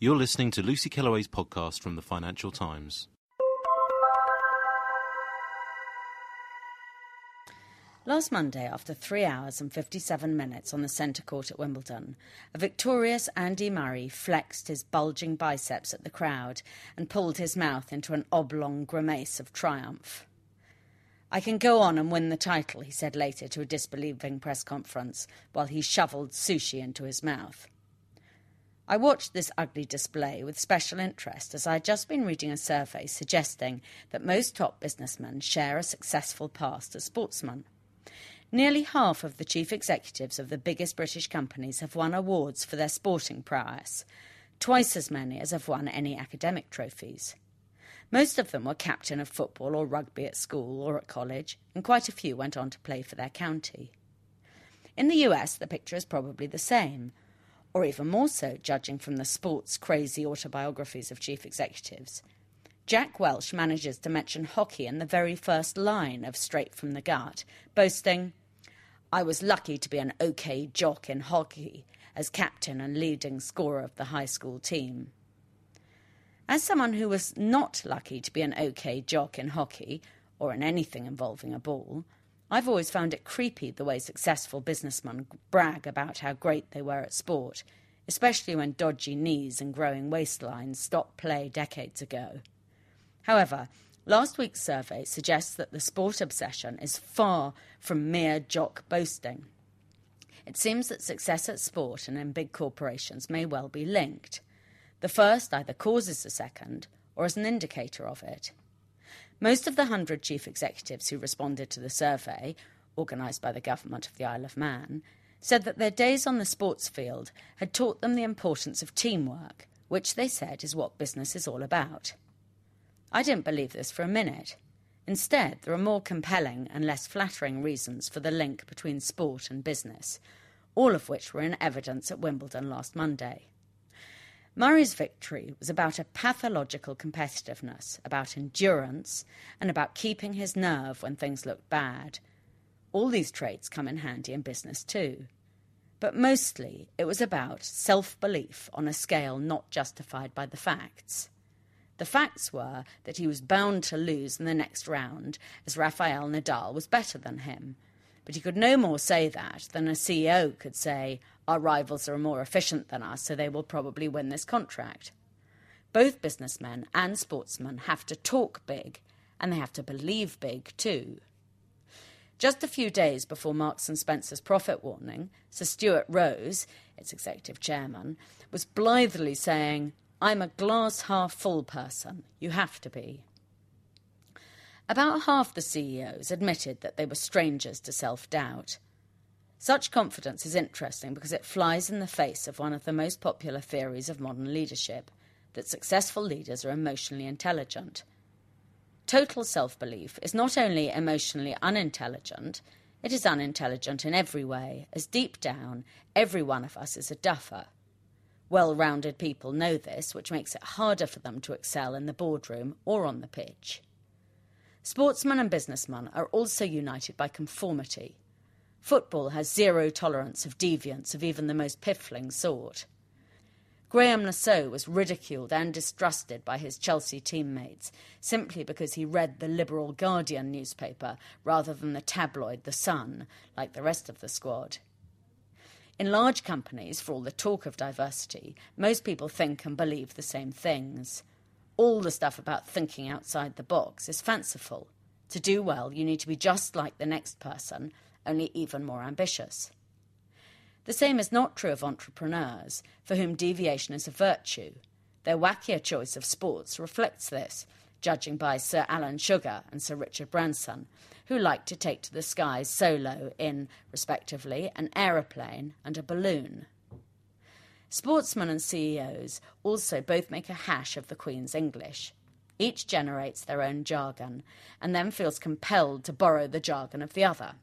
You're listening to Lucy Kellaway's podcast from the Financial Times. Last Monday, after three hours and 57 minutes on the centre court at Wimbledon, a victorious Andy Murray flexed his bulging biceps at the crowd and pulled his mouth into an oblong grimace of triumph. I can go on and win the title, he said later to a disbelieving press conference while he shovelled sushi into his mouth. I watched this ugly display with special interest as I had just been reading a survey suggesting that most top businessmen share a successful past as sportsmen. Nearly half of the chief executives of the biggest British companies have won awards for their sporting prowess, twice as many as have won any academic trophies. Most of them were captain of football or rugby at school or at college, and quite a few went on to play for their county. In the US, the picture is probably the same or even more so, judging from the sports crazy autobiographies of chief executives. Jack Welch manages to mention hockey in the very first line of Straight from the Gut, boasting, I was lucky to be an OK jock in hockey as captain and leading scorer of the high school team. As someone who was not lucky to be an OK jock in hockey, or in anything involving a ball, I've always found it creepy the way successful businessmen brag about how great they were at sport, especially when dodgy knees and growing waistlines stopped play decades ago. However, last week's survey suggests that the sport obsession is far from mere jock boasting. It seems that success at sport and in big corporations may well be linked. The first either causes the second or is an indicator of it. Most of the 100 chief executives who responded to the survey, organised by the government of the Isle of Man, said that their days on the sports field had taught them the importance of teamwork, which they said is what business is all about. I didn't believe this for a minute. Instead, there are more compelling and less flattering reasons for the link between sport and business, all of which were in evidence at Wimbledon last Monday. Murray's victory was about a pathological competitiveness, about endurance, and about keeping his nerve when things looked bad. All these traits come in handy in business too. But mostly it was about self belief on a scale not justified by the facts. The facts were that he was bound to lose in the next round, as Rafael Nadal was better than him. But he could no more say that than a CEO could say, our rivals are more efficient than us, so they will probably win this contract. Both businessmen and sportsmen have to talk big, and they have to believe big too. Just a few days before Marks and Spencer's profit warning, Sir Stuart Rose, its executive chairman, was blithely saying, I'm a glass half full person. You have to be. About half the CEOs admitted that they were strangers to self doubt. Such confidence is interesting because it flies in the face of one of the most popular theories of modern leadership that successful leaders are emotionally intelligent. Total self belief is not only emotionally unintelligent, it is unintelligent in every way, as deep down, every one of us is a duffer. Well rounded people know this, which makes it harder for them to excel in the boardroom or on the pitch. Sportsmen and businessmen are also united by conformity. Football has zero tolerance of deviance of even the most piffling sort. Graeme Saux was ridiculed and distrusted by his Chelsea teammates simply because he read the liberal Guardian newspaper rather than the tabloid The Sun, like the rest of the squad. In large companies, for all the talk of diversity, most people think and believe the same things. All the stuff about thinking outside the box is fanciful. To do well, you need to be just like the next person only even more ambitious. The same is not true of entrepreneurs, for whom deviation is a virtue. Their wackier choice of sports reflects this, judging by Sir Alan Sugar and Sir Richard Branson, who like to take to the skies solo in, respectively, an aeroplane and a balloon. Sportsmen and CEOs also both make a hash of the Queen's English. Each generates their own jargon and then feels compelled to borrow the jargon of the other.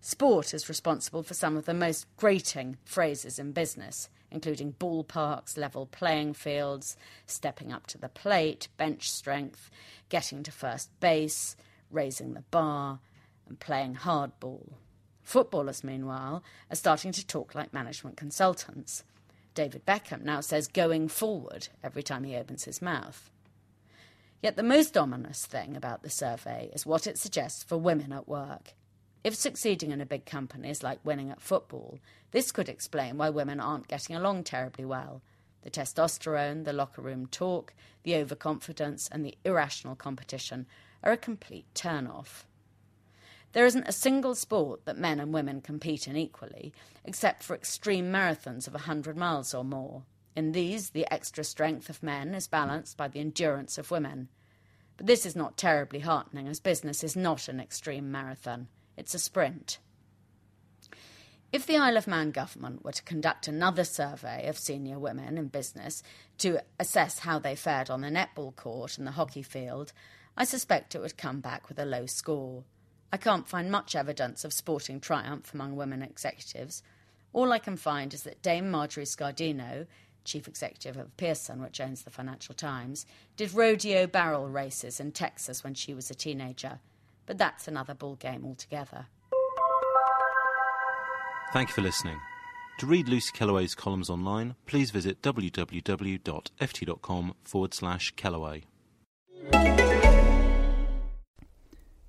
Sport is responsible for some of the most grating phrases in business, including ballparks, level playing fields, stepping up to the plate, bench strength, getting to first base, raising the bar, and playing hardball. Footballers, meanwhile, are starting to talk like management consultants. David Beckham now says going forward every time he opens his mouth. Yet the most ominous thing about the survey is what it suggests for women at work. If succeeding in a big company is like winning at football, this could explain why women aren't getting along terribly well. The testosterone, the locker room talk, the overconfidence, and the irrational competition are a complete turn off. There isn't a single sport that men and women compete in equally, except for extreme marathons of 100 miles or more. In these, the extra strength of men is balanced by the endurance of women. But this is not terribly heartening, as business is not an extreme marathon. It's a sprint. If the Isle of Man government were to conduct another survey of senior women in business to assess how they fared on the netball court and the hockey field, I suspect it would come back with a low score. I can't find much evidence of sporting triumph among women executives. All I can find is that Dame Marjorie Scardino, chief executive of Pearson, which owns the Financial Times, did rodeo barrel races in Texas when she was a teenager but that's another ball game altogether. Thank you for listening. To read Lucy Kellaway's columns online, please visit www.ft.com forward slash Kellaway.